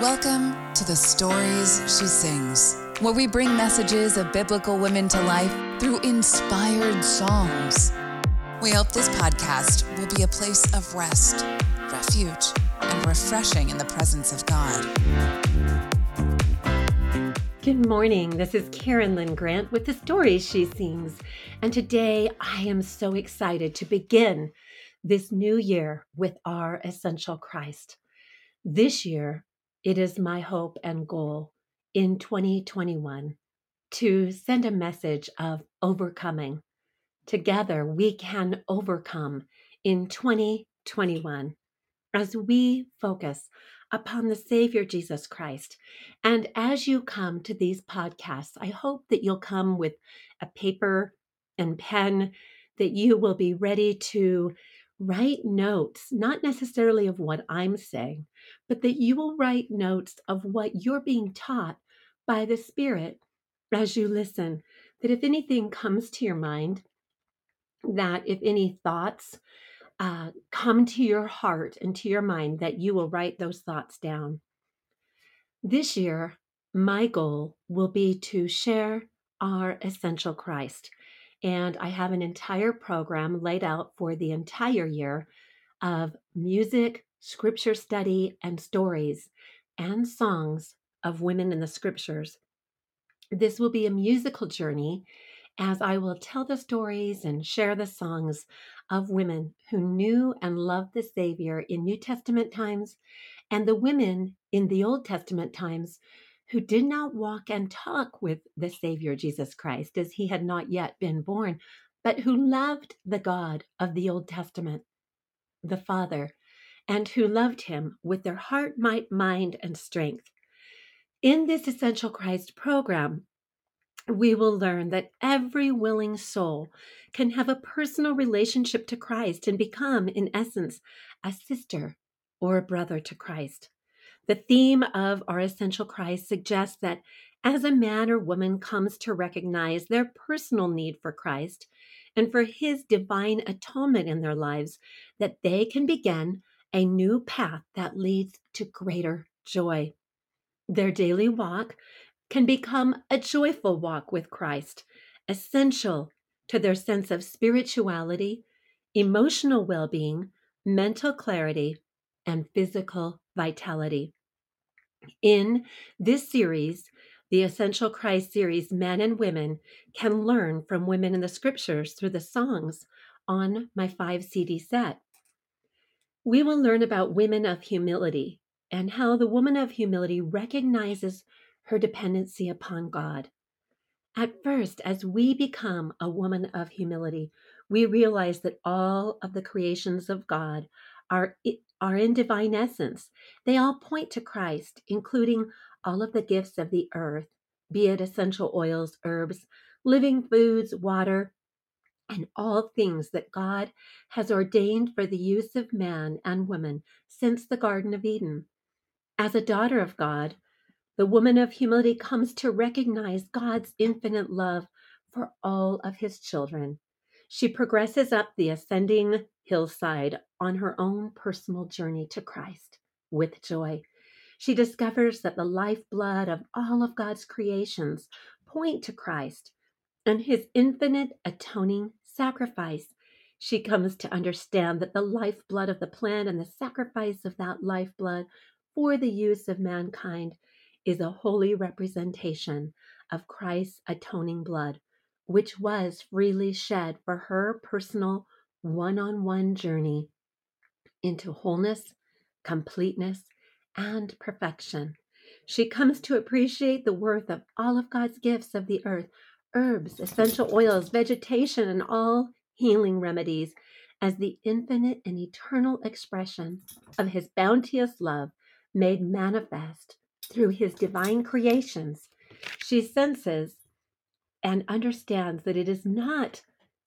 Welcome to the Stories She Sings, where we bring messages of biblical women to life through inspired songs. We hope this podcast will be a place of rest, refuge, and refreshing in the presence of God. Good morning. This is Karyn Lynn Grant with the Stories She Sings. And today I am so excited to begin this new year with our essential Christ. This year, it is my hope and goal in 2021 to send a message of overcoming. Together, we can overcome in 2021 as we focus upon the Savior Jesus Christ. And as you come to these podcasts, I hope that you'll come with a paper and pen, that you will be ready to write notes, not necessarily of what I'm saying, but that you will write notes of what you're being taught by the Spirit as you listen. That if anything comes to your mind, that if any thoughts uh, come to your heart and to your mind, that you will write those thoughts down. This year, my goal will be to share our essential Christ. And I have an entire program laid out for the entire year of music, scripture study, and stories and songs of women in the scriptures. This will be a musical journey as I will tell the stories and share the songs of women who knew and loved the Savior in New Testament times and the women in the Old Testament times who did not walk and talk with the Savior Jesus Christ as he had not yet been born, but who loved the God of the Old Testament, the Father, and who loved him with their heart, might, mind, and strength. In this Essential Christ program, we will learn that every willing soul can have a personal relationship to Christ and become, in essence, a sister or a brother to Christ. The theme of our essential Christ suggests that as a man or woman comes to recognize their personal need for Christ and for his divine atonement in their lives, that they can begin a new path that leads to greater joy. Their daily walk can become a joyful walk with Christ, essential to their sense of spirituality, emotional well being, mental clarity, and physical vitality. In this series, the Essential Christ series, men and women can learn from women in the scriptures through the songs on my five CD set. We will learn about women of humility and how the woman of humility recognizes her dependency upon God. At first, as we become a woman of humility, we realize that all of the creations of God are are in divine essence. They all point to Christ, including all of the gifts of the earth, be it essential oils, herbs, living foods, water, and all things that God has ordained for the use of man and woman since the Garden of Eden. As a daughter of God, the woman of humility comes to recognize God's infinite love for all of his children. She progresses up the ascending hillside on her own personal journey to Christ with joy. She discovers that the lifeblood of all of God's creations point to Christ and his infinite atoning sacrifice. She comes to understand that the lifeblood of the plan and the sacrifice of that lifeblood for the use of mankind is a holy representation of Christ's atoning blood, which was freely shed for her personal one on one journey into wholeness, completeness, and perfection. She comes to appreciate the worth of all of God's gifts of the earth herbs, essential oils, vegetation, and all healing remedies as the infinite and eternal expression of His bounteous love made manifest through His divine creations. She senses and understands that it is not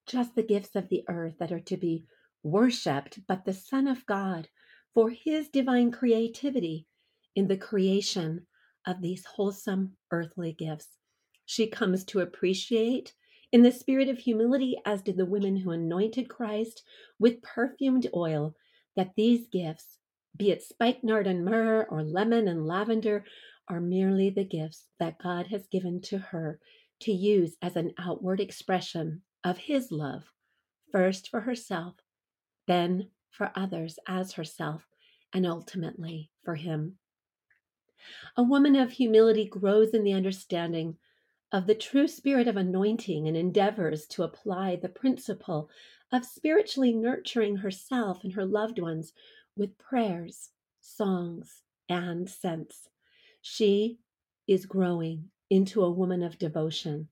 just the gifts of the earth that are to be worshiped, but the Son of God for his divine creativity in the creation of these wholesome earthly gifts. She comes to appreciate in the spirit of humility, as did the women who anointed Christ with perfumed oil, that these gifts be it spikenard and myrrh or lemon and lavender, are merely the gifts that God has given to her to use as an outward expression of His love, first for herself, then for others as herself, and ultimately for Him. A woman of humility grows in the understanding of the true spirit of anointing and endeavors to apply the principle of spiritually nurturing herself and her loved ones with prayers, songs, and scents. She is growing into a woman of devotion.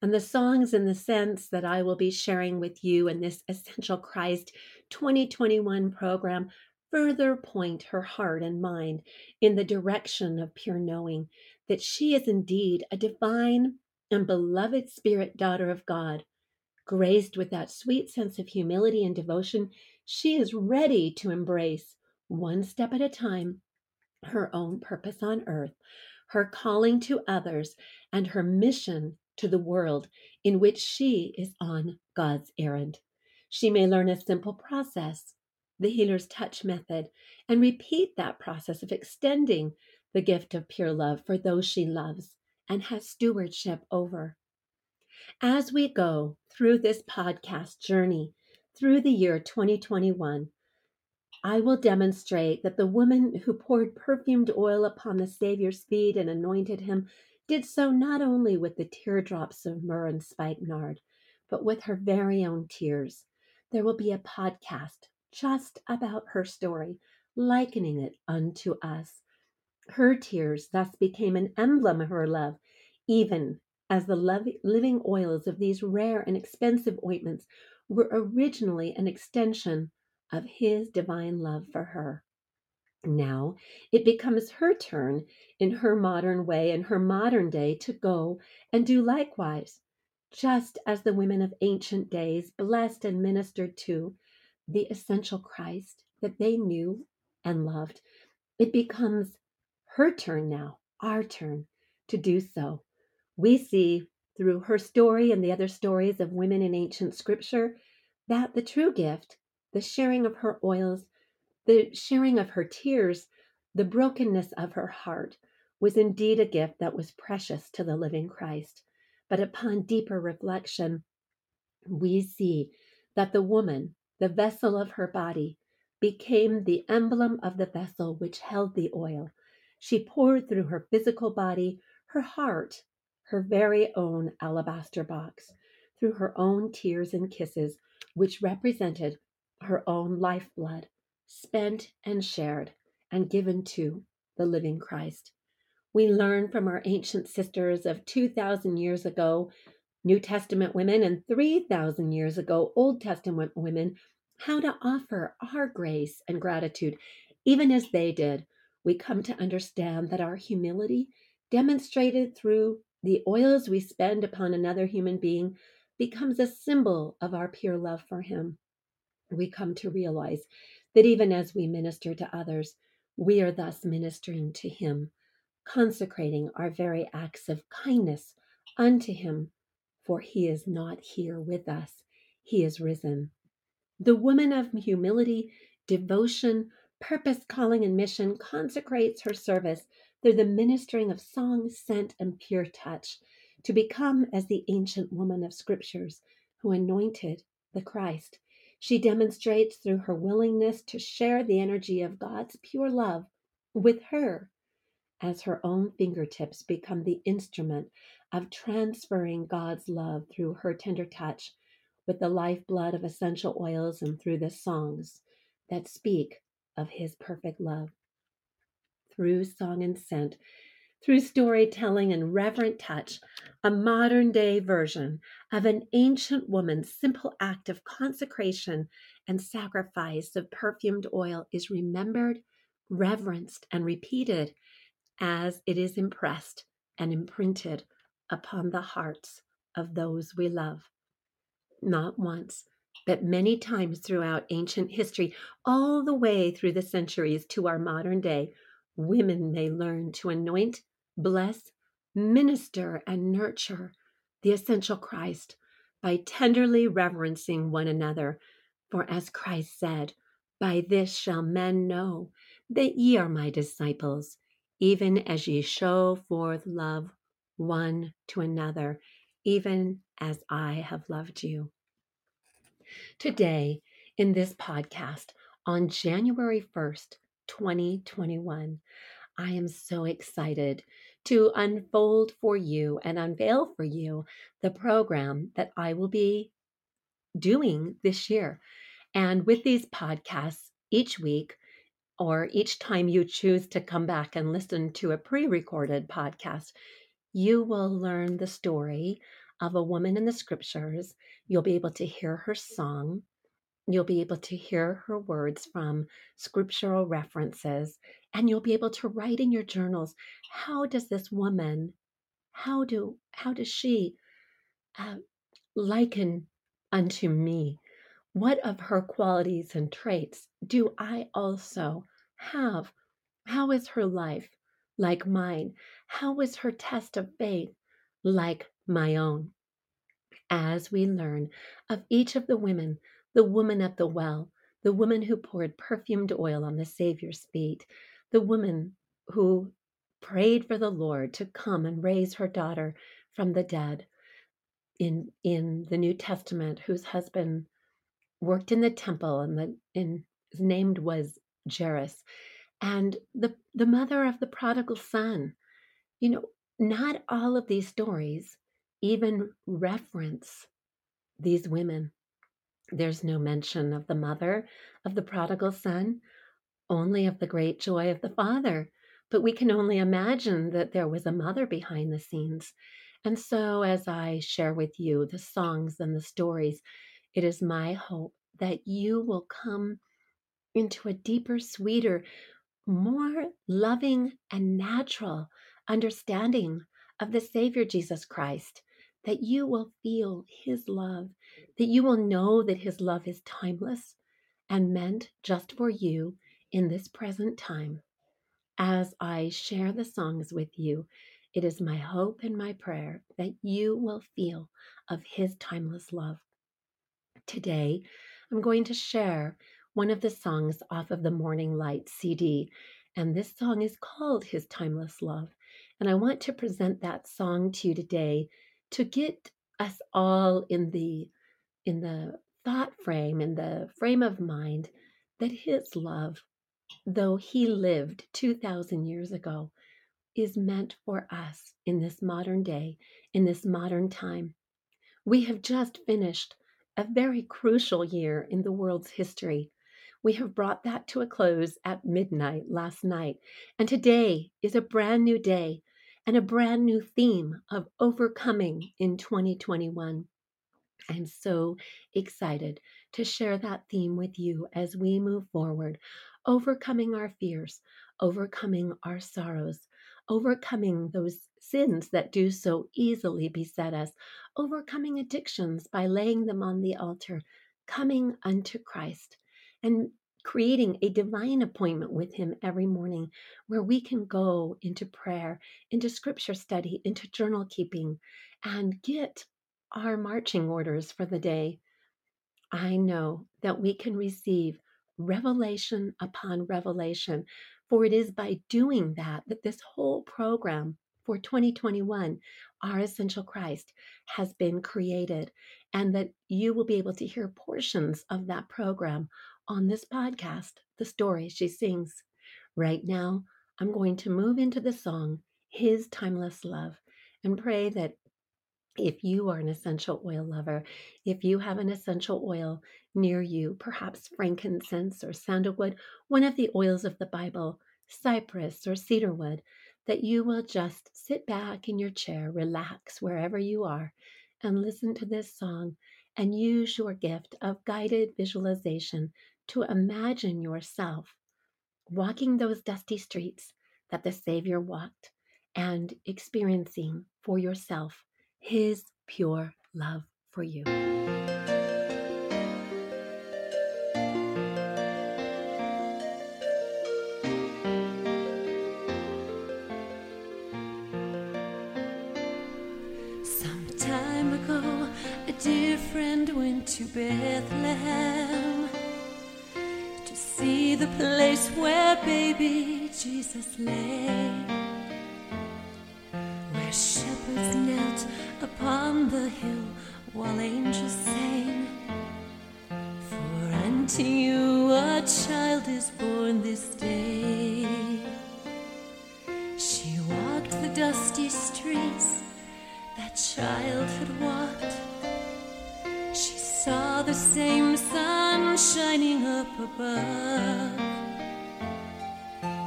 And the songs and the scents that I will be sharing with you in this Essential Christ 2021 program further point her heart and mind in the direction of pure knowing that she is indeed a divine and beloved spirit daughter of God. Graced with that sweet sense of humility and devotion, she is ready to embrace, one step at a time, her own purpose on earth, her calling to others, and her mission to the world in which she is on God's errand. She may learn a simple process the healer's touch method, and repeat that process of extending the gift of pure love for those she loves and has stewardship over. As we go through this podcast journey through the year 2021, I will demonstrate that the woman who poured perfumed oil upon the Savior's feet and anointed him did so not only with the teardrops of myrrh and spikenard, but with her very own tears. There will be a podcast just about her story, likening it unto us. Her tears thus became an emblem of her love, even as the living oils of these rare and expensive ointments were originally an extension of his divine love for her. Now it becomes her turn in her modern way, in her modern day, to go and do likewise, just as the women of ancient days blessed and ministered to the essential Christ that they knew and loved, it becomes her turn now, our turn to do so. We see through her story and the other stories of women in ancient scripture that the true gift, the sharing of her oils, the sharing of her tears, the brokenness of her heart, was indeed a gift that was precious to the living Christ. But upon deeper reflection, we see that the woman the vessel of her body, became the emblem of the vessel which held the oil. She poured through her physical body, her heart, her very own alabaster box, through her own tears and kisses, which represented her own lifeblood, spent and shared and given to the living Christ. We learn from our ancient sisters of 2,000 years ago New Testament women and 3,000 years ago, Old Testament women, how to offer our grace and gratitude, even as they did. We come to understand that our humility, demonstrated through the oils we spend upon another human being, becomes a symbol of our pure love for Him. We come to realize that even as we minister to others, we are thus ministering to Him, consecrating our very acts of kindness unto Him for he is not here with us, he is risen. The woman of humility, devotion, purpose, calling, and mission consecrates her service through the ministering of song, scent, and pure touch to become as the ancient woman of scriptures who anointed the Christ. She demonstrates through her willingness to share the energy of God's pure love with her as her own fingertips become the instrument of transferring God's love through her tender touch with the lifeblood of essential oils and through the songs that speak of his perfect love. Through song and scent, through storytelling and reverent touch, a modern day version of an ancient woman's simple act of consecration and sacrifice of perfumed oil is remembered, reverenced, and repeated as it is impressed and imprinted upon the hearts of those we love. Not once, but many times throughout ancient history, all the way through the centuries to our modern day, women may learn to anoint, bless, minister, and nurture the essential Christ by tenderly reverencing one another. For as Christ said, By this shall men know that ye are my disciples, even as ye show forth love one to another, even as I have loved you. Today, in this podcast, on January 1st, 2021, I am so excited to unfold for you and unveil for you the program that I will be doing this year. And with these podcasts each week, or each time you choose to come back and listen to a pre recorded podcast, you will learn the story of a woman in the scriptures. You'll be able to hear her song. You'll be able to hear her words from scriptural references, and you'll be able to write in your journals how does this woman, how do how does she uh, liken unto me? What of her qualities and traits do I also have? How is her life like mine? How is her test of faith like my own? As we learn of each of the women, the woman at the well, the woman who poured perfumed oil on the Savior's feet, the woman who prayed for the Lord to come and raise her daughter from the dead, in in the New Testament whose husband worked in the temple and the in his name was Jairus and the the mother of the prodigal son. You know not all of these stories even reference these women there's no mention of the mother of the prodigal son only of the great joy of the father but we can only imagine that there was a mother behind the scenes and so, as I share with you the songs and the stories, it is my hope that you will come into a deeper, sweeter, more loving, and natural understanding of the Savior Jesus Christ. That you will feel His love, that you will know that His love is timeless and meant just for you in this present time. As I share the songs with you, it is my hope and my prayer that you will feel of His timeless love. Today, I'm going to share one of the songs off of the Morning Light CD, and this song is called His Timeless Love. And I want to present that song to you today to get us all in the in the thought frame in the frame of mind that his love though he lived 2000 years ago is meant for us in this modern day, in this modern time. We have just finished a very crucial year in the world's history. We have brought that to a close at midnight last night, and today is a brand new day and a brand new theme of overcoming in 2021. I'm so excited to share that theme with you as we move forward, overcoming our fears, overcoming our sorrows, overcoming those sins that do so easily beset us, overcoming addictions by laying them on the altar, coming unto Christ, and creating a divine appointment with Him every morning where we can go into prayer, into scripture study, into journal keeping, and get our marching orders for the day. I know that we can receive revelation upon revelation for it is by doing that that this whole program for 2021, Our Essential Christ, has been created, and that you will be able to hear portions of that program on this podcast, The Story She Sings. Right now, I'm going to move into the song, His Timeless Love, and pray that if you are an essential oil lover, if you have an essential oil near you, perhaps frankincense or sandalwood, one of the oils of the Bible, cypress or cedarwood, that you will just sit back in your chair, relax wherever you are, and listen to this song and use your gift of guided visualization to imagine yourself walking those dusty streets that the Savior walked and experiencing for yourself his pure love for you. Some time ago, a dear friend went to Bethlehem to see the place where baby Jesus lay, the hill while angels sang. For unto you a child is born this day. She walked the dusty streets that child had walked. She saw the same sun shining up above.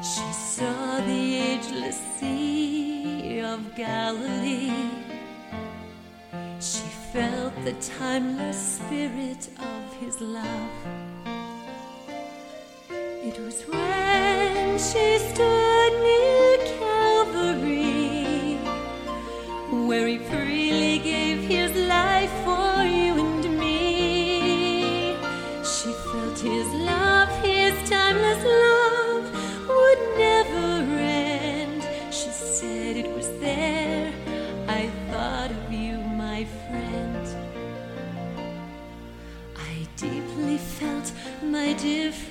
She saw the ageless sea of Galilee. Felt the timeless spirit of his love. It was when she stood near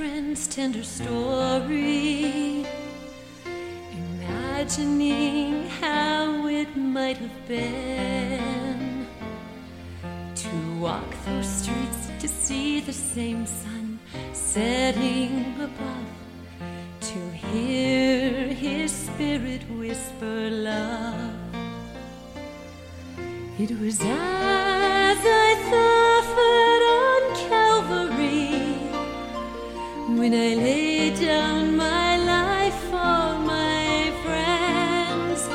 friend's tender story, imagining how it might have been to walk those streets to see the same sun setting above, to hear his spirit whisper love. It was as when I laid down my life for my friends.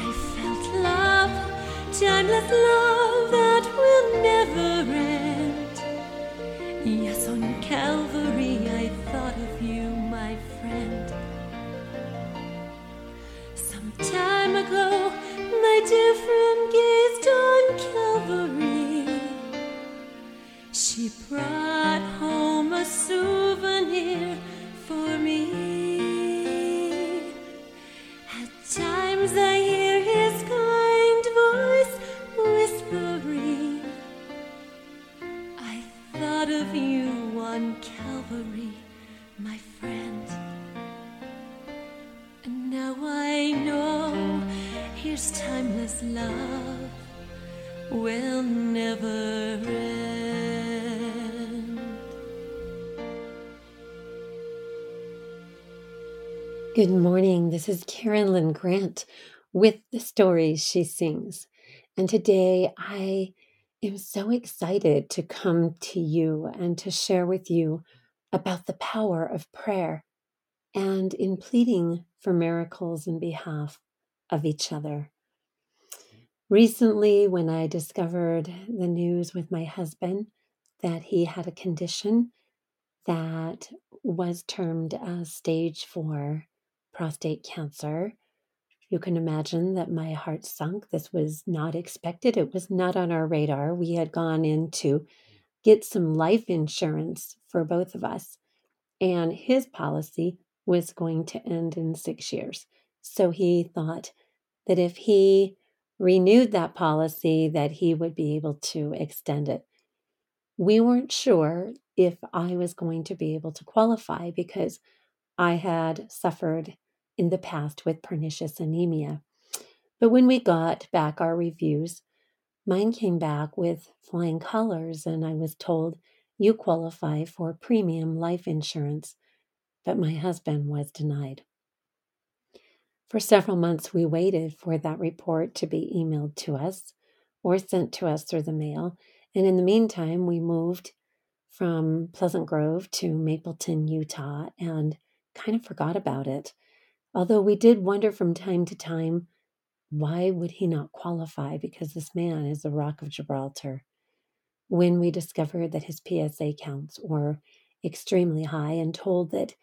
I felt love, timeless love love will never end. Good morning. This is Karyn Lynn Grant with the stories she sings. And today I am so excited to come to you and to share with you about the power of prayer and in pleading for miracles in behalf of each other. Recently, when I discovered the news with my husband that he had a condition that was termed as stage four prostate cancer, you can imagine that my heart sunk. This was not expected. It was not on our radar. We had gone in to get some life insurance for both of us, and his policy was going to end in six years. So he thought that if he renewed that policy that he would be able to extend it. We weren't sure if I was going to be able to qualify because I had suffered in the past with pernicious anemia. But when we got back our reviews, mine came back with flying colors, and I was told, You qualify for premium life insurance. But my husband was denied. For several months, we waited for that report to be emailed to us or sent to us through the mail. And in the meantime, we moved from Pleasant Grove to Mapleton, Utah, and kind of forgot about it. Although we did wonder from time to time, why would he not qualify? Because this man is the Rock of Gibraltar. When we discovered that his PSA counts were extremely high and told that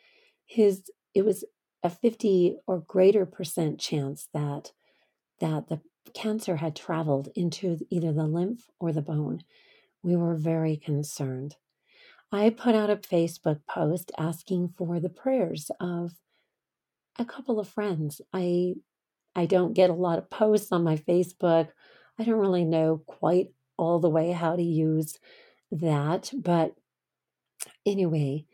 his it was a 50 or greater percent chance that that the cancer had traveled into either the lymph or the bone. We were very concerned. I put out a Facebook post asking for the prayers of a couple of friends. I I don't get a lot of posts on my Facebook. I don't really know quite all the way how to use that, but anyway,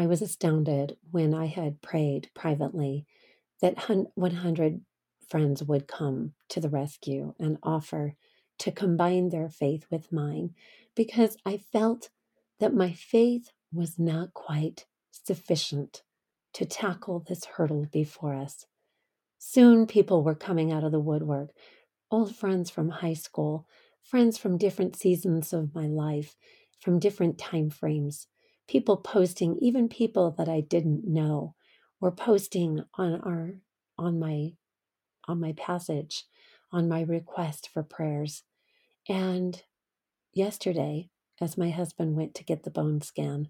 I was astounded when I had prayed privately that 100 friends would come to the rescue and offer to combine their faith with mine because I felt that my faith was not quite sufficient to tackle this hurdle before us. Soon people were coming out of the woodwork, old friends from high school, friends from different seasons of my life, from different time frames, people posting, even people that I didn't know were posting on our on my on my passage, on my request for prayers. And yesterday, as my husband went to get the bone scan,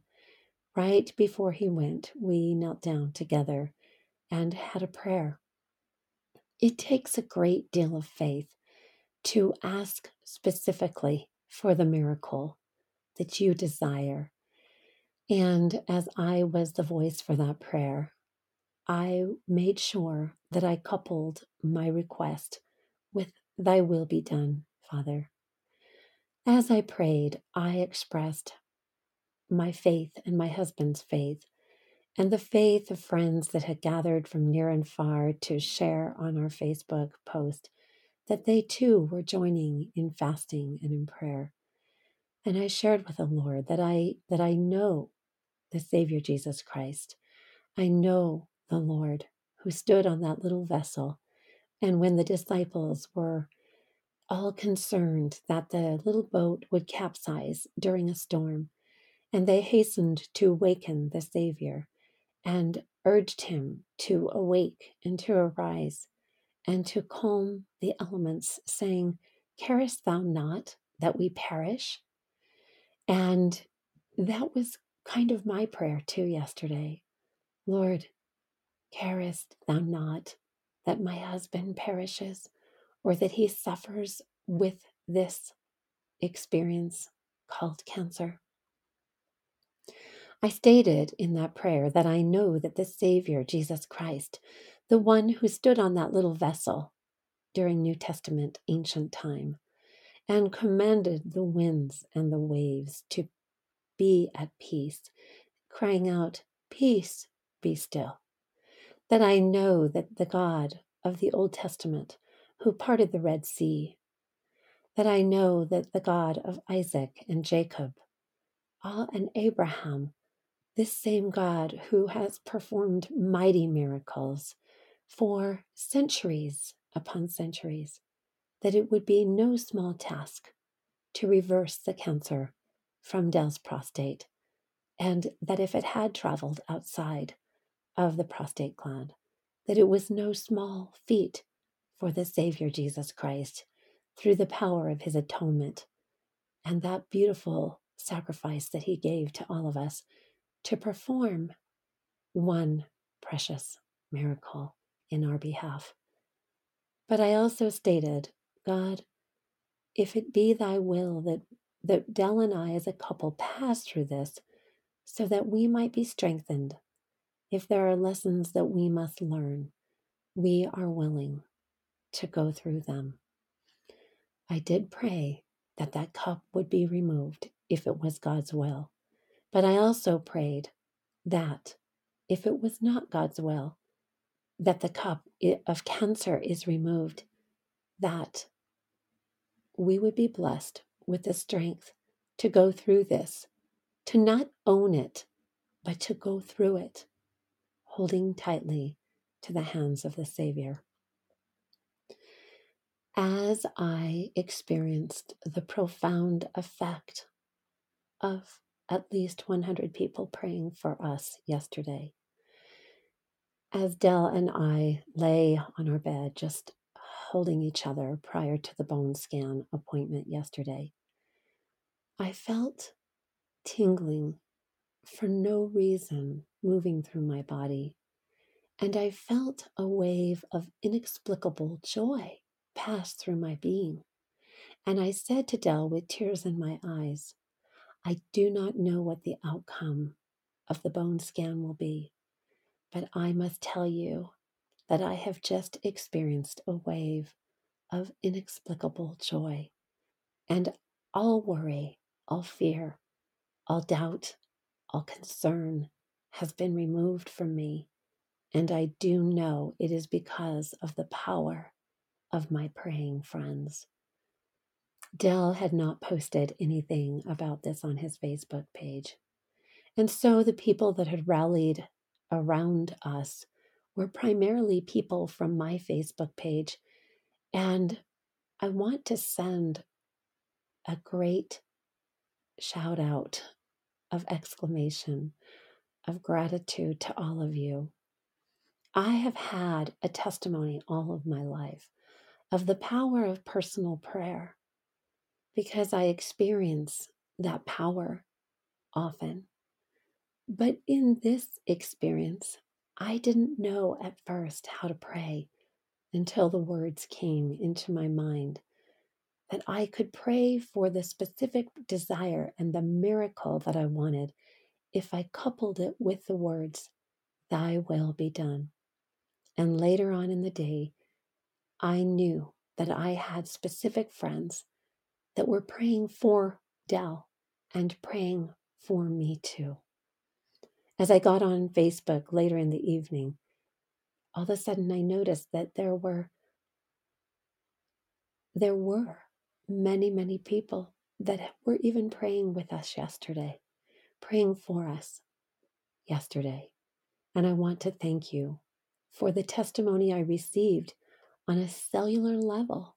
right before he went, we knelt down together and had a prayer. It takes a great deal of faith to ask specifically for the miracle that you desire. And as I was the voice for that prayer, I made sure that I coupled my request with Thy will be done, Father. As I prayed, I expressed my faith and my husband's faith, and the faith of friends that had gathered from near and far to share on our Facebook post that they too were joining in fasting and in prayer. And I shared with the Lord that I that I know the Savior Jesus Christ. I know the Lord who stood on that little vessel. And when the disciples were all concerned that the little boat would capsize during a storm, and they hastened to waken the Savior and urged him to awake and to arise and to calm the elements, saying, Carest thou not that we perish? And that was kind of my prayer too yesterday. Lord, carest thou not that my husband perishes or that he suffers with this experience called cancer? I stated in that prayer that I know that the Savior, Jesus Christ, the one who stood on that little vessel during New Testament ancient time and commanded the winds and the waves to be at peace, crying out, Peace, be still. That I know that the God of the Old Testament, who parted the Red Sea, that I know that the God of Isaac and Jacob, ah, and Abraham, this same God who has performed mighty miracles, for centuries upon centuries that it would be no small task to reverse the cancer from Dell's prostate, and that if it had traveled outside of the prostate gland, that it was no small feat for the Savior Jesus Christ through the power of his atonement and that beautiful sacrifice that he gave to all of us to perform one precious miracle in our behalf. But I also stated, God, if it be thy will that, that Dell and I as a couple pass through this so that we might be strengthened, if there are lessons that we must learn, we are willing to go through them. I did pray that that cup would be removed if it was God's will. But I also prayed that if it was not God's will, that the cup of cancer is removed, that we would be blessed with the strength to go through this, to not own it, but to go through it, holding tightly to the hands of the Savior. As I experienced the profound effect of at least 100 people praying for us yesterday, as Dell and I lay on our bed, just holding each other prior to the bone scan appointment yesterday, I felt tingling for no reason moving through my body. And I felt a wave of inexplicable joy pass through my being. And I said to Dell with tears in my eyes, I do not know what the outcome of the bone scan will be. But I must tell you that I have just experienced a wave of inexplicable joy. And all worry, all fear, all doubt, all concern has been removed from me, and I do know it is because of the power of my praying friends. Dell had not posted anything about this on his Facebook page. And so the people that had rallied around us were primarily people from my Facebook page. And I want to send a great shout out of exclamation of gratitude to all of you. I have had a testimony all of my life of the power of personal prayer because I experience that power often. But in this experience, I didn't know at first how to pray until the words came into my mind that I could pray for the specific desire and the miracle that I wanted if I coupled it with the words, Thy will be done. And later on in the day, I knew that I had specific friends that were praying for Dell and praying for me too. As I got on Facebook later in the evening, all of a sudden I noticed that there were there were many, many people that were even praying with us yesterday, praying for us yesterday. And I want to thank you for the testimony I received on a cellular level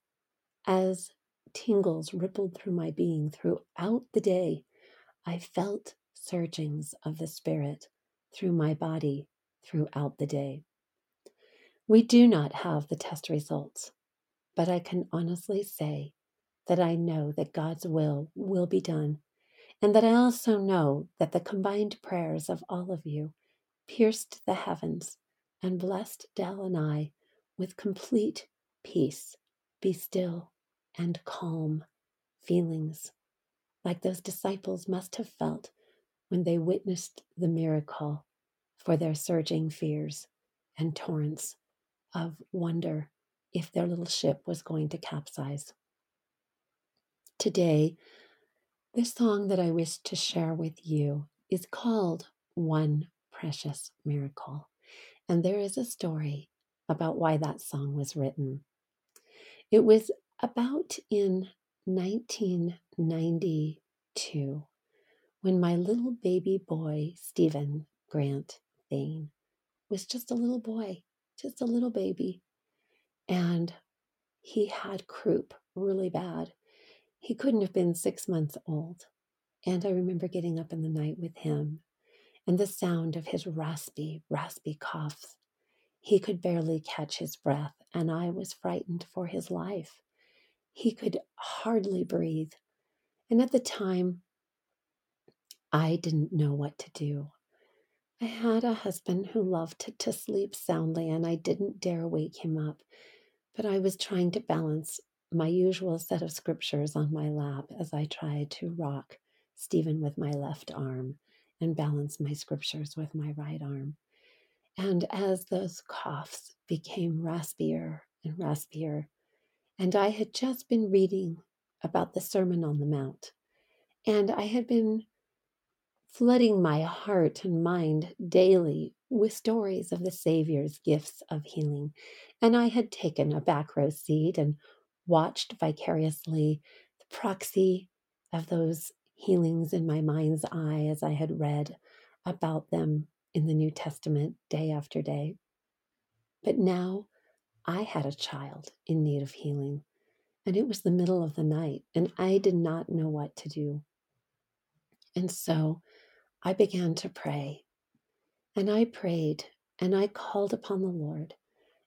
as tingles rippled through my being throughout the day. I felt surgings of the Spirit through my body throughout the day. We do not have the test results, but I can honestly say that I know that God's will will be done, and that I also know that the combined prayers of all of you pierced the heavens and blessed Dell and I with complete peace. Be still and calm feelings, like those disciples must have felt when they witnessed the miracle for their surging fears and torrents of wonder if their little ship was going to capsize. Today, this song that I wish to share with you is called One Precious Miracle. And there is a story about why that song was written. It was about in 1992 when my little baby boy, Stephen Grant Thane, was just a little boy, just a little baby. And he had croup really bad. He couldn't have been six months old. And I remember getting up in the night with him and the sound of his raspy, raspy coughs. He could barely catch his breath, and I was frightened for his life. He could hardly breathe. And at the time, I didn't know what to do. I had a husband who loved to, sleep soundly, and I didn't dare wake him up. But I was trying to balance my usual set of scriptures on my lap as I tried to rock Stephen with my left arm and balance my scriptures with my right arm. And as those coughs became raspier and raspier, and I had just been reading about the Sermon on the Mount, and I had been flooding my heart and mind daily with stories of the Savior's gifts of healing. And I had taken a back row seat and watched vicariously the proxy of those healings in my mind's eye as I had read about them in the New Testament day after day. But now I had a child in need of healing, and it was the middle of the night, and I did not know what to do. And so I began to pray. And I prayed and I called upon the Lord.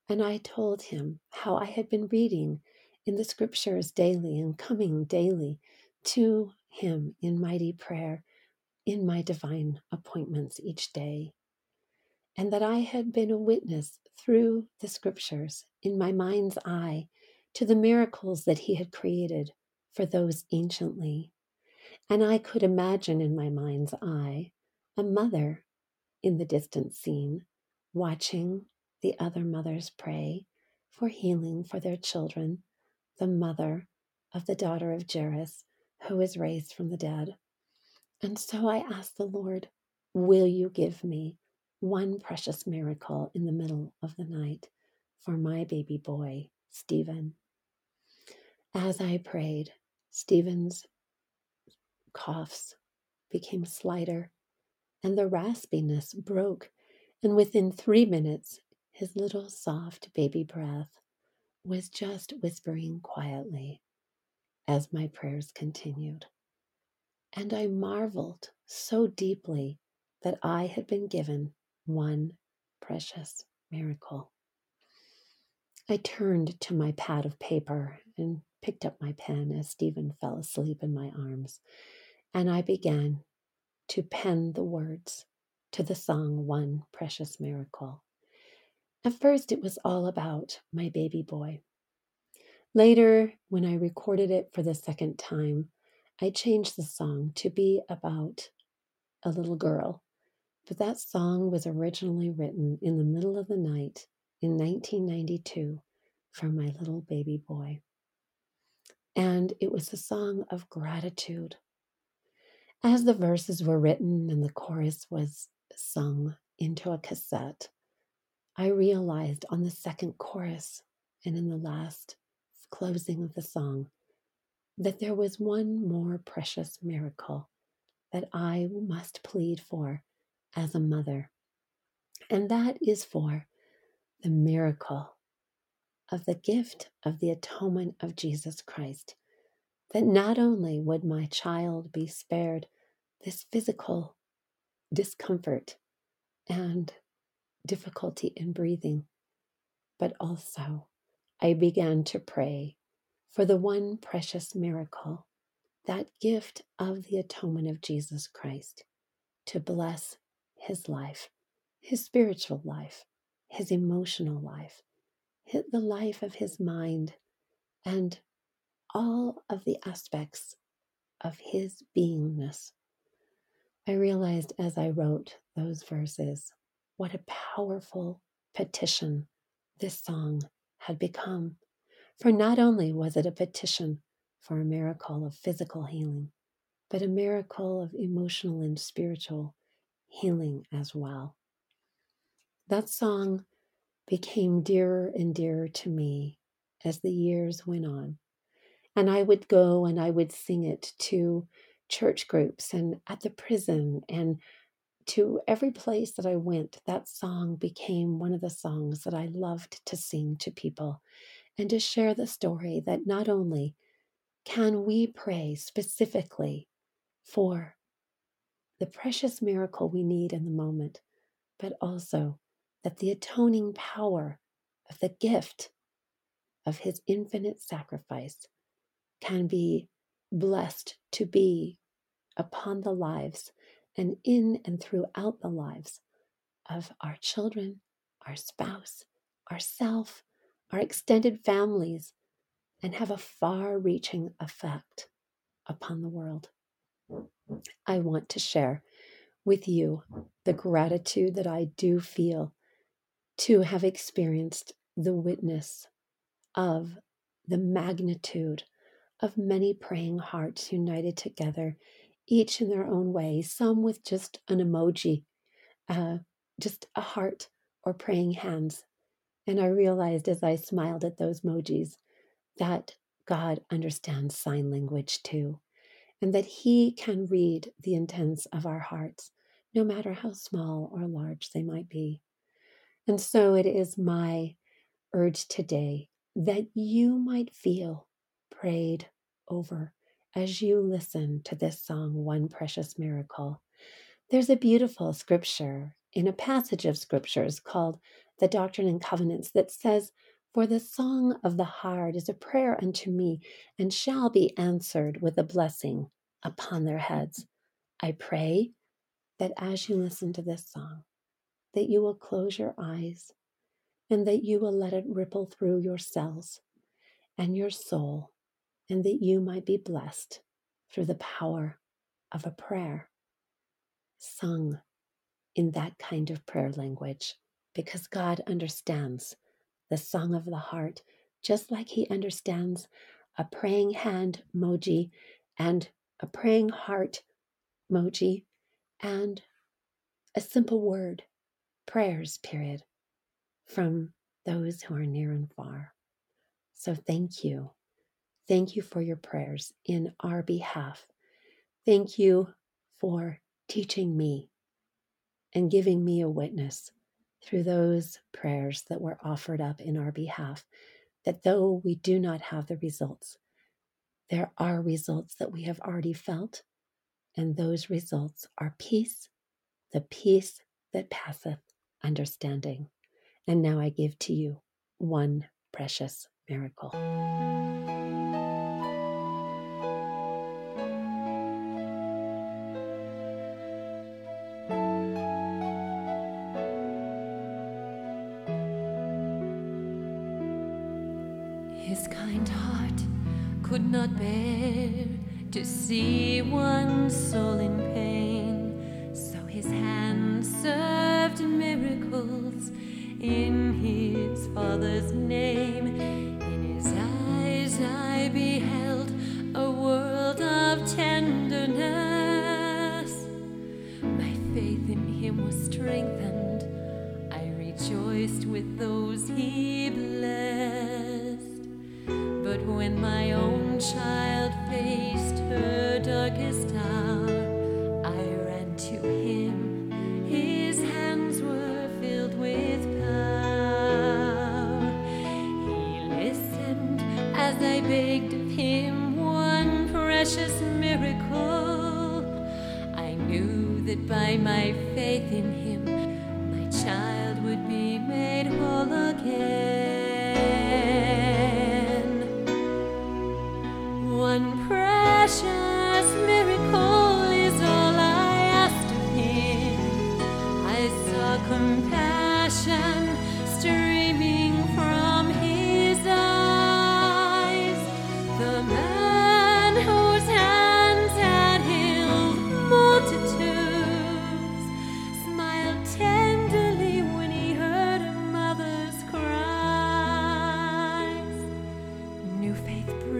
And I told him how I had been reading in the scriptures daily and coming daily to him in mighty prayer in my divine appointments each day. And that I had been a witness through the scriptures in my mind's eye to the miracles that he had created for those anciently and I could imagine in my mind's eye a mother in the distant scene, watching the other mothers pray for healing for their children, the mother of the daughter of Jairus who was raised from the dead. And so I asked the Lord, will you give me one precious miracle in the middle of the night for my baby boy, Stephen? As I prayed, Stephen's coughs became slighter and the raspiness broke, and within three minutes, his little soft baby breath was just whispering quietly as my prayers continued. And I marveled so deeply that I had been given one precious miracle. I turned to my pad of paper and picked up my pen as Stephen fell asleep in my arms, and I began to pen the words to the song One Precious Miracle. At first, it was all about my baby boy. Later, when I recorded it for the second time, I changed the song to be about a little girl. But that song was originally written in the middle of the night in 1992 for my little baby boy. And it was a song of gratitude. As the verses were written and the chorus was sung into a cassette, I realized on the second chorus and in the last closing of the song that there was one more precious miracle that I must plead for as a mother, and that is for the miracle of the gift of the atonement of Jesus Christ, that not only would my child be spared this physical discomfort and difficulty in breathing, but also I began to pray for the one precious miracle, that gift of the atonement of Jesus Christ, to bless his life, his spiritual life, his emotional life, the life of his mind, and all of the aspects of his beingness. I realized as I wrote those verses what a powerful petition this song had become. For not only was it a petition for a miracle of physical healing, but a miracle of emotional and spiritual healing as well. That song became dearer and dearer to me as the years went on. And I would go and I would sing it to church groups and at the prison and to every place that I went. That song became one of the songs that I loved to sing to people and to share the story that not only can we pray specifically for the precious miracle we need in the moment, but also that the atoning power of the gift of his infinite sacrifice can be blessed to be upon the lives and in and throughout the lives of our children, our spouse, ourself, our extended families, and have a far reaching effect upon the world. I want to share with you the gratitude that I do feel to have experienced the witness of the magnitude of many praying hearts united together, each in their own way, some with just an emoji, uh, just a heart or praying hands. And I realized as I smiled at those emojis that God understands sign language too, and that He can read the intents of our hearts, no matter how small or large they might be. And so it is my urge today that you might feel prayed over as you listen to this song, One Precious Miracle. There's a beautiful scripture in a passage of scriptures called the Doctrine and Covenants that says, For the song of the heart is a prayer unto me and shall be answered with a blessing upon their heads. I pray that as you listen to this song, that you will close your eyes and that you will let it ripple through your cells and your soul and that you might be blessed through the power of a prayer sung in that kind of prayer language because God understands the song of the heart, just like He understands a praying hand emoji and a praying heart emoji and a simple word, prayers, period, from those who are near and far. So thank you Thank you for your prayers in our behalf. Thank you for teaching me and giving me a witness through those prayers that were offered up in our behalf that though we do not have the results, there are results that we have already felt, and those results are peace, the peace that passeth understanding. And now I give to you one precious miracle. bear to see one soul in pain. So his hand served miracles in his Father's name. In his eyes I beheld a world of tenderness. My faith in him was strengthened.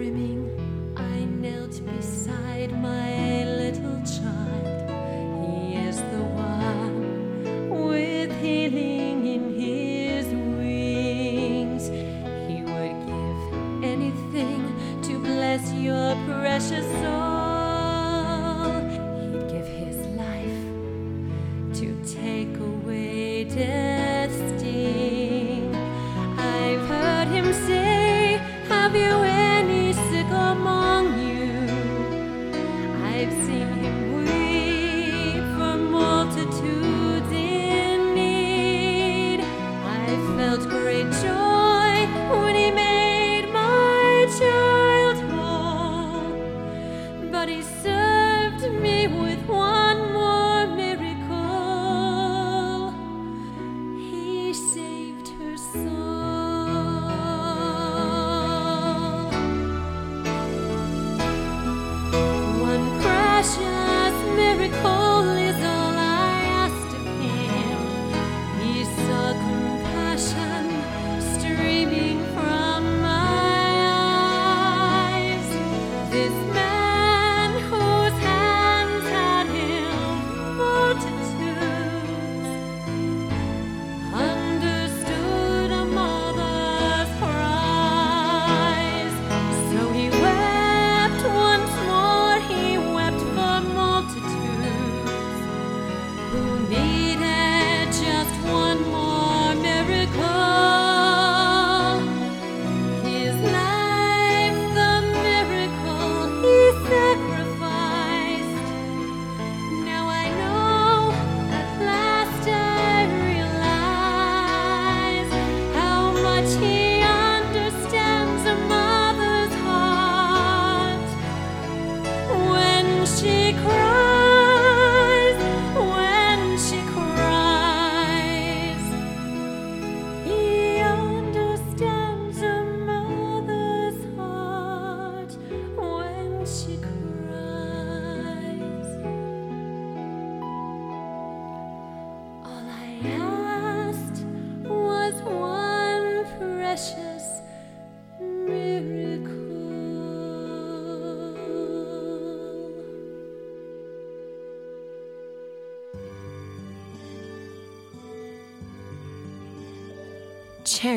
swimming.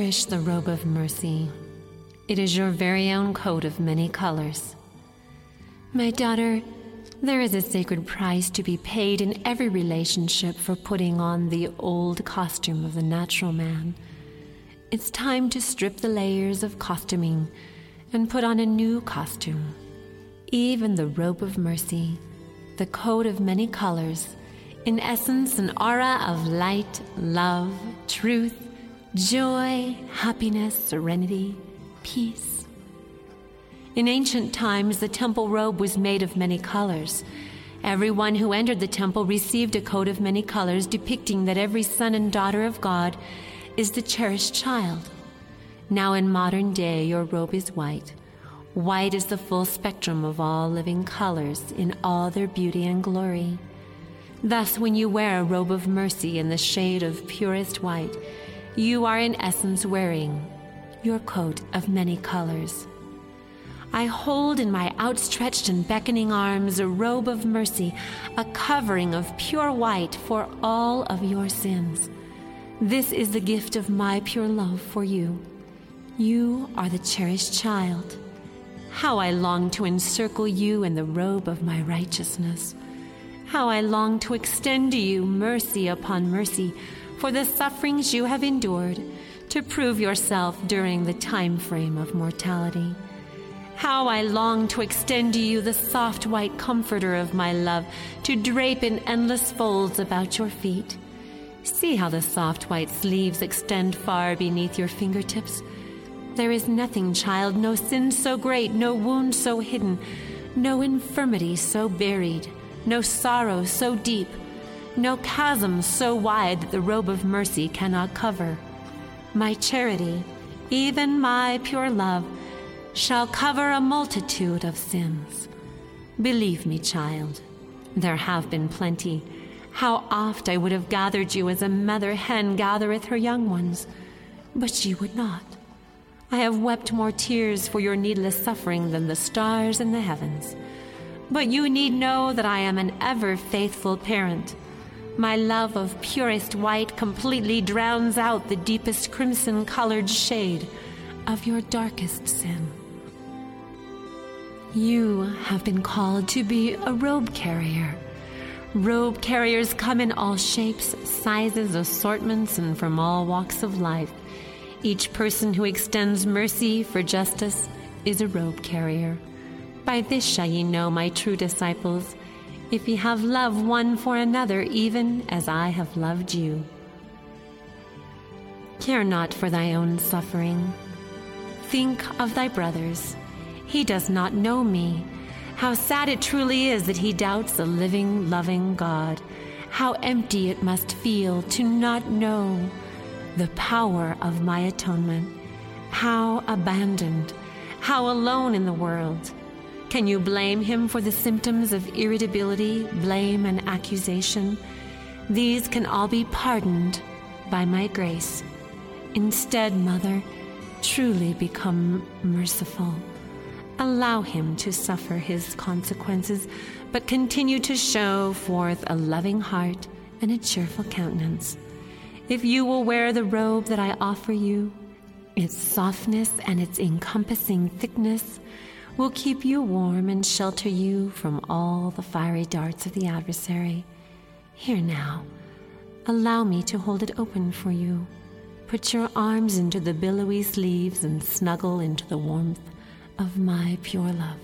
Cherish the robe of mercy. It is your very own coat of many colors. My daughter, there is a sacred price to be paid in every relationship for putting on the old costume of the natural man. It's time to strip the layers of costuming and put on a new costume. Even the robe of mercy, the coat of many colors, in essence, an aura of light, love, truth, joy, happiness, serenity, peace. In ancient times, the temple robe was made of many colors. Everyone who entered the temple received a coat of many colors, depicting that every son and daughter of God is the cherished child. Now, in modern day, your robe is white. White is the full spectrum of all living colors in all their beauty and glory. Thus, when you wear a robe of mercy in the shade of purest white, you are in essence wearing your coat of many colors. I hold in my outstretched and beckoning arms a robe of mercy, a covering of pure white for all of your sins. This is the gift of my pure love for you. You are the cherished child. How I long to encircle you in the robe of my righteousness. How I long to extend to you mercy upon mercy for the sufferings you have endured to prove yourself during the time frame of mortality. How I long to extend to you the soft white comforter of my love to drape in endless folds about your feet. See how the soft white sleeves extend far beneath your fingertips. There is nothing, child, no sin so great, no wound so hidden, no infirmity so buried, no sorrow so deep, no chasm so wide that the robe of mercy cannot cover my charity, even my pure love, shall cover a multitude of sins. Believe me, child, there have been plenty. How oft I would have gathered you as a mother hen gathereth her young ones, but ye would not. I have wept more tears for your needless suffering than the stars in the heavens. But you need know that I am an ever faithful parent my love of purest white completely drowns out the deepest crimson colored shade of your darkest sin. You have been called to be a robe carrier. Robe carriers come in all shapes, sizes, assortments, and from all walks of life. Each person who extends mercy for justice is a robe carrier. By this shall ye know my true disciples if ye have love one for another, even as I have loved you. Care not for thy own suffering. Think of thy brother's. He does not know me. How sad it truly is that he doubts the living, loving God. How empty it must feel to not know the power of my atonement. How abandoned, how alone in the world. Can you blame him for the symptoms of irritability, blame, and accusation? These can all be pardoned by my grace. Instead, Mother, truly become merciful. Allow him to suffer his consequences, but continue to show forth a loving heart and a cheerful countenance. If you will wear the robe that I offer you, its softness and its encompassing thickness, will keep you warm and shelter you from all the fiery darts of the adversary. Here now, allow me to hold it open for you. Put your arms into the billowy sleeves and snuggle into the warmth of my pure love.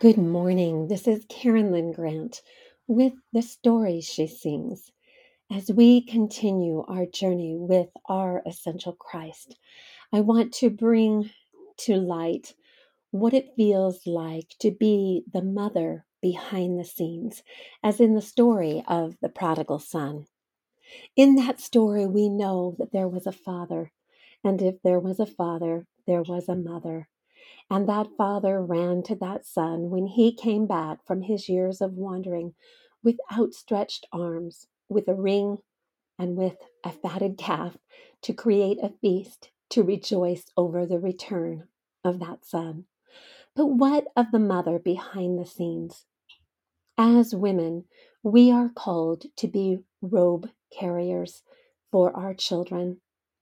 Good morning. This is Karyn Lynn Grant with the stories she sings. As we continue our journey with our essential Christ, I want to bring to light what it feels like to be the mother behind the scenes, as in the story of the prodigal son. In that story, we know that there was a father, and if there was a father, there was a mother. And that father ran to that son when he came back from his years of wandering with outstretched arms, with a ring, and with a fatted calf to create a feast to rejoice over the return of that son. But what of the mother behind the scenes? As women, we are called to be robe carriers, for our children,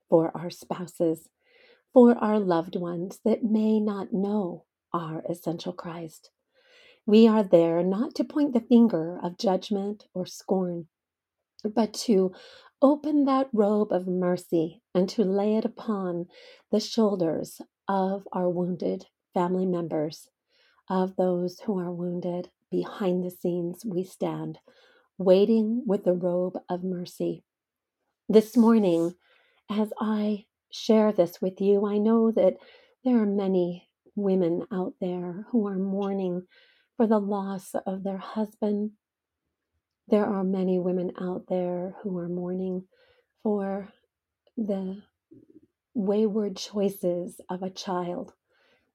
for our spouses, for our loved ones that may not know our essential Christ. We are there not to point the finger of judgment or scorn, but to open that robe of mercy and to lay it upon the shoulders of our wounded family members, of those who are wounded. Behind the scenes, we stand, waiting with the robe of mercy. This morning, as I share this with you, I know that there are many women out there who are mourning for the loss of their husband. There are many women out there who are mourning for the wayward choices of a child.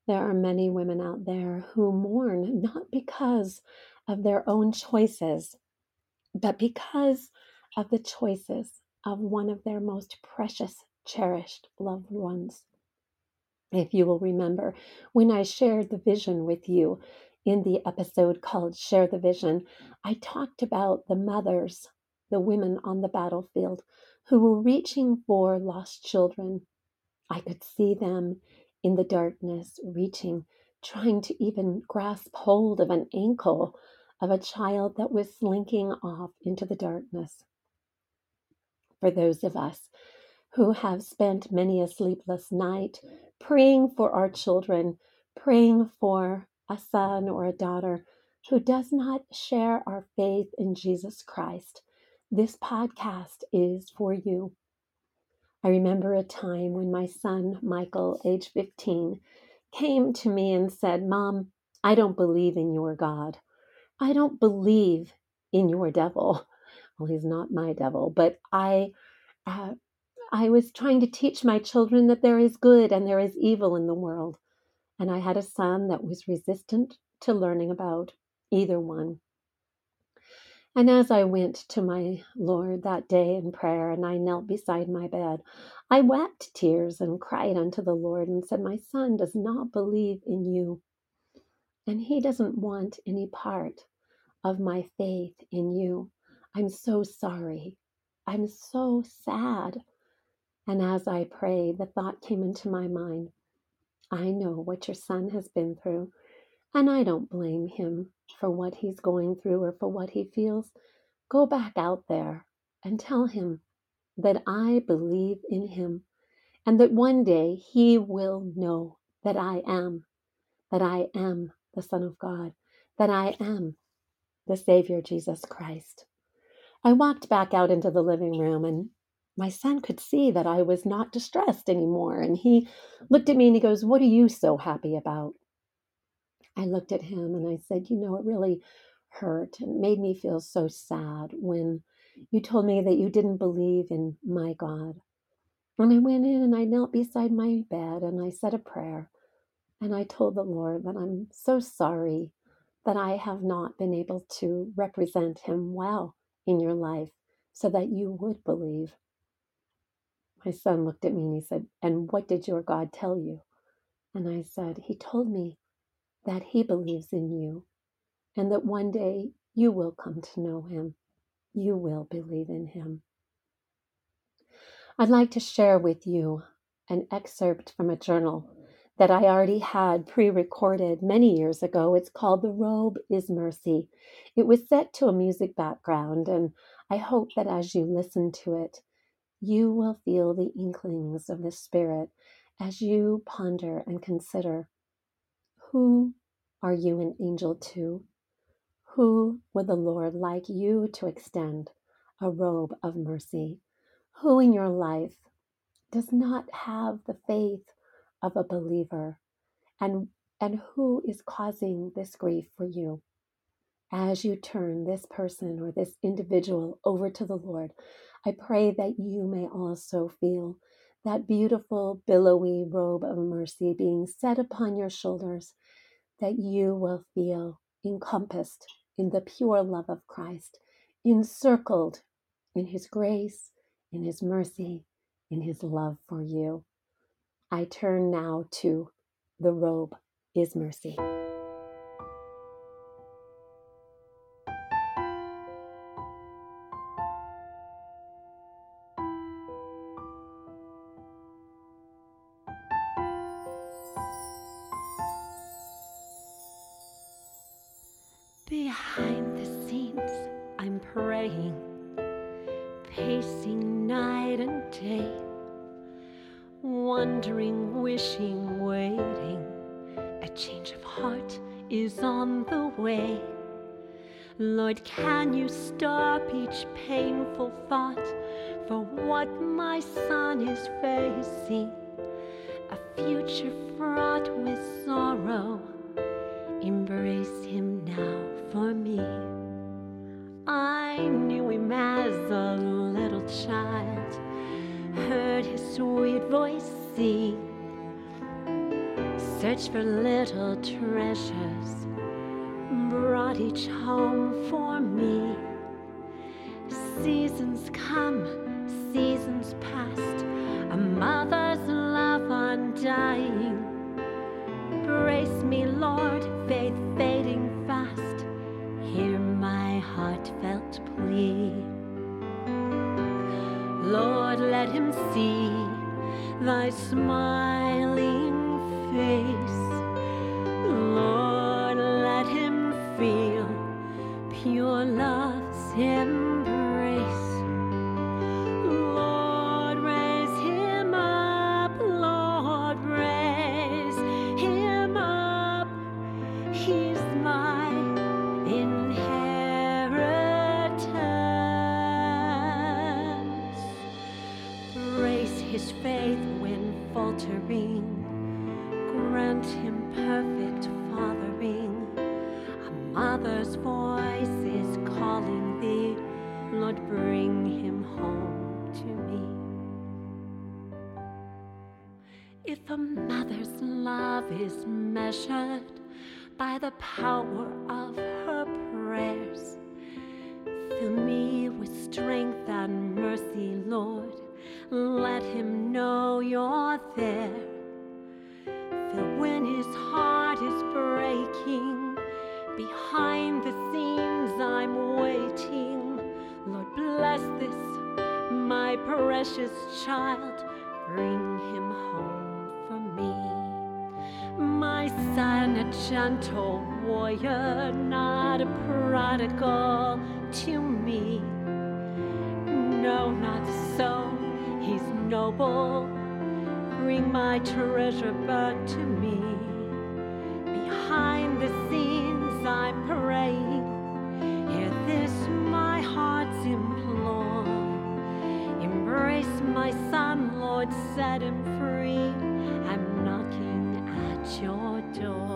There are many women out there who mourn not because of their own choices, but because of the choices of one of their most precious, cherished loved ones. If you will remember, when I shared the vision with you in the episode called Share the Vision, I talked about the mothers, the women on the battlefield who were reaching for lost children. I could see them in the darkness, reaching, trying to even grasp hold of an ankle of a child that was slinking off into the darkness. For those of us who have spent many a sleepless night praying for our children, praying for a son or a daughter who does not share our faith in Jesus Christ, this podcast is for you. I remember a time when my son, Michael, age 15, came to me and said, Mom, I don't believe in your God. I don't believe in your devil. Well, he's not my devil, but I, uh, I was trying to teach my children that there is good and there is evil in the world. And I had a son that was resistant to learning about either one. And as I went to my Lord that day in prayer and I knelt beside my bed, I wept tears and cried unto the Lord and said, My son does not believe in you, and he doesn't want any part of my faith in you. I'm so sorry. I'm so sad. And as I prayed, the thought came into my mind I know what your son has been through, and I don't blame him for what he's going through or for what he feels, go back out there and tell him that I believe in him and that one day he will know that I am, that I am the Son of God, that I am the Savior Jesus Christ. I walked back out into the living room and my son could see that I was not distressed anymore. And he looked at me and he goes, What are you so happy about? I looked at him and I said, You know, it really hurt and made me feel so sad when you told me that you didn't believe in my God. And I went in and I knelt beside my bed and I said a prayer. And I told the Lord that I'm so sorry that I have not been able to represent him well in your life so that you would believe. My son looked at me and he said, And what did your God tell you? And I said, He told me that He believes in you and that one day you will come to know Him. You will believe in Him. I'd like to share with you an excerpt from a journal that I already had pre recorded many years ago. It's called The Robe is Mercy. It was set to a music background, and I hope that as you listen to it, you will feel the inklings of the Spirit as you ponder and consider who are you an angel to? Who would the Lord like you to extend a robe of mercy? Who in your life does not have the faith of a believer? And, and who is causing this grief for you? As you turn this person or this individual over to the Lord, I pray that you may also feel that beautiful, billowy robe of mercy being set upon your shoulders, that you will feel encompassed in the pure love of Christ, encircled in his grace, in his mercy, in his love for you. I turn now to the robe is mercy. Lord, can you stop each painful thought for what my son is facing? A future fraught with sorrow. Embrace him now for me. I knew him as a little child, heard his sweet voice sing, searched for little treasures, brought each home for me. Seasons come, seasons past, a mother's love undying. Brace me, Lord, faith fading fast. Hear my heartfelt plea. Lord, let him see thy smiling face. Lord, feel pure love's embrace. Lord, bring him home to me. If a mother's love is measured by the power of her prayers, fill me with strength and mercy, Lord. Let him know you're there. Feel when his heart bless this, my precious child. Bring him home for me. My son, a gentle warrior, not a prodigal to me. No, not so. He's noble. Bring my treasure back to me. Behind the scenes, I'm praying. Embrace my son, Lord, set him free. I'm knocking at your door.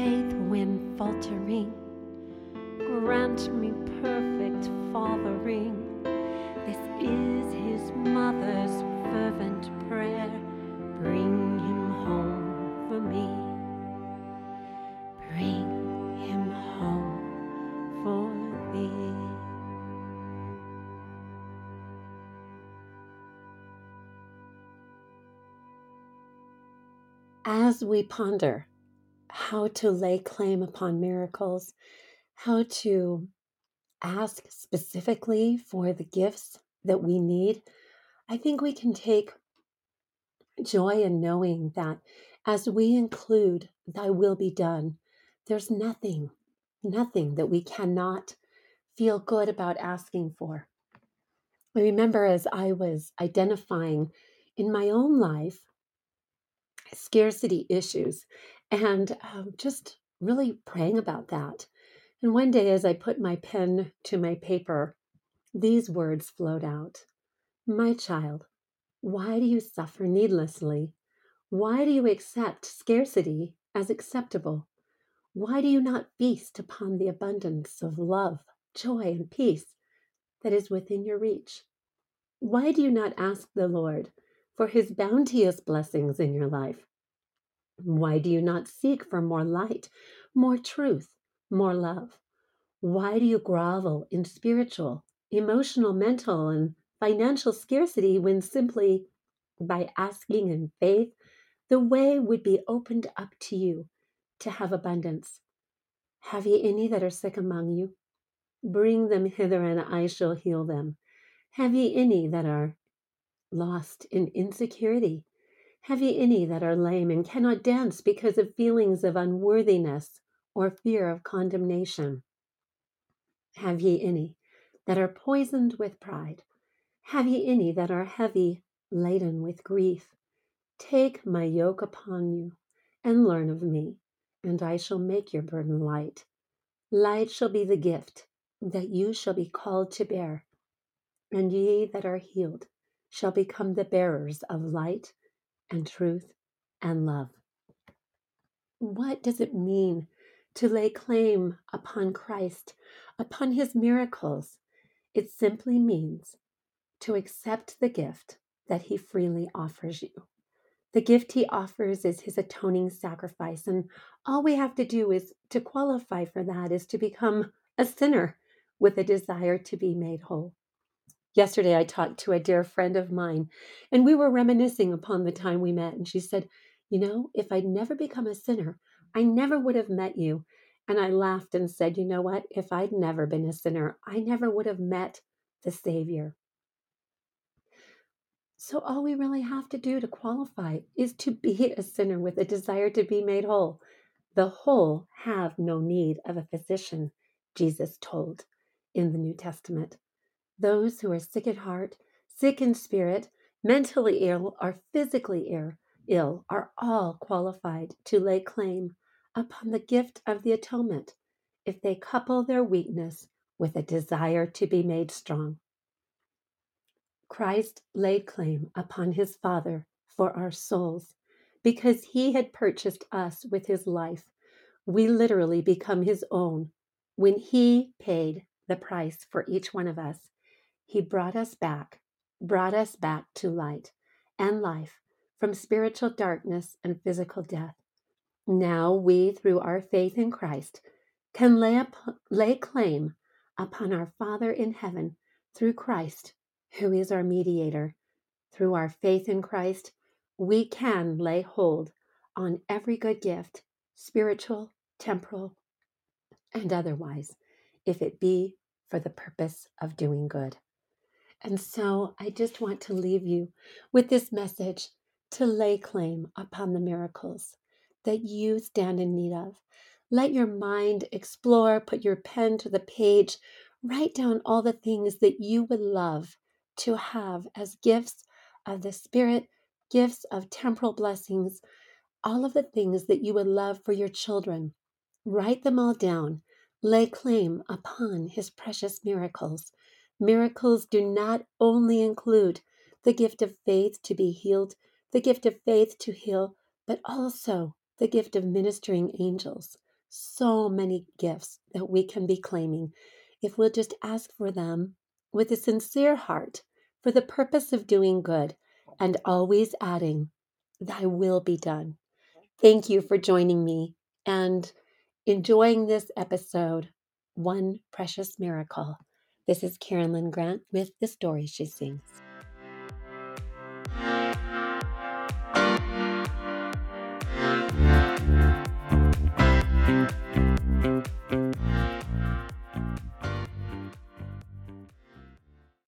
Faith when faltering. Grant me perfect fathering. This is his mother's fervent prayer. Bring him home for me. Bring him home for thee. As we ponder how to lay claim upon miracles, how to ask specifically for the gifts that we need, I think we can take joy in knowing that as we include Thy will be done, there's nothing, nothing that we cannot feel good about asking for. I remember as I was identifying in my own life scarcity issues and um, just really praying about that. And one day, as I put my pen to my paper, these words flowed out My child, why do you suffer needlessly? Why do you accept scarcity as acceptable? Why do you not feast upon the abundance of love, joy, and peace that is within your reach? Why do you not ask the Lord for his bounteous blessings in your life? Why do you not seek for more light, more truth, more love? Why do you grovel in spiritual, emotional, mental, and financial scarcity when simply by asking in faith, the way would be opened up to you to have abundance. Have ye any that are sick among you? Bring them hither, and I shall heal them. Have ye any that are lost in insecurity? Have ye any that are lame and cannot dance because of feelings of unworthiness or fear of condemnation? Have ye any that are poisoned with pride? Have ye any that are heavy laden with grief? Take my yoke upon you and learn of me, and I shall make your burden light. Light shall be the gift that you shall be called to bear, and ye that are healed shall become the bearers of light and truth and love. What does it mean to lay claim upon Christ, upon his miracles? It simply means to accept the gift that he freely offers you. The gift he offers is his atoning sacrifice. And all we have to do is to qualify for that is to become a sinner with a desire to be made whole. Yesterday, I talked to a dear friend of mine, and we were reminiscing upon the time we met. And she said, You know, if I'd never become a sinner, I never would have met you. And I laughed and said, You know what? If I'd never been a sinner, I never would have met the Savior. So, all we really have to do to qualify is to be a sinner with a desire to be made whole. The whole have no need of a physician, Jesus told in the New Testament. Those who are sick at heart, sick in spirit, mentally ill, or physically Ill, are all qualified to lay claim upon the gift of the atonement if they couple their weakness with a desire to be made strong. Christ laid claim upon his Father for our souls. Because he had purchased us with his life, we literally become his own. When he paid the price for each one of us, he brought us back, brought us back to light and life from spiritual darkness and physical death. Now we, through our faith in Christ, can lay, up, lay claim upon our Father in heaven through Christ who is our mediator. Through our faith in Christ, we can lay hold on every good gift, spiritual, temporal, and otherwise, if it be for the purpose of doing good. And so I just want to leave you with this message to lay claim upon the miracles that you stand in need of. Let your mind explore, put your pen to the page, write down all the things that you would love to have as gifts of the Spirit, gifts of temporal blessings, all of the things that you would love for your children. Write them all down. Lay claim upon His precious miracles. Miracles do not only include the gift of faith to be healed, the gift of faith to heal, but also the gift of ministering angels. So many gifts that we can be claiming if we'll just ask for them with a sincere heart for the purpose of doing good and always adding, Thy will be done. Thank you for joining me and enjoying this episode, One Precious Miracle. This is Karyn Lynn Grant with The Stories She Sings.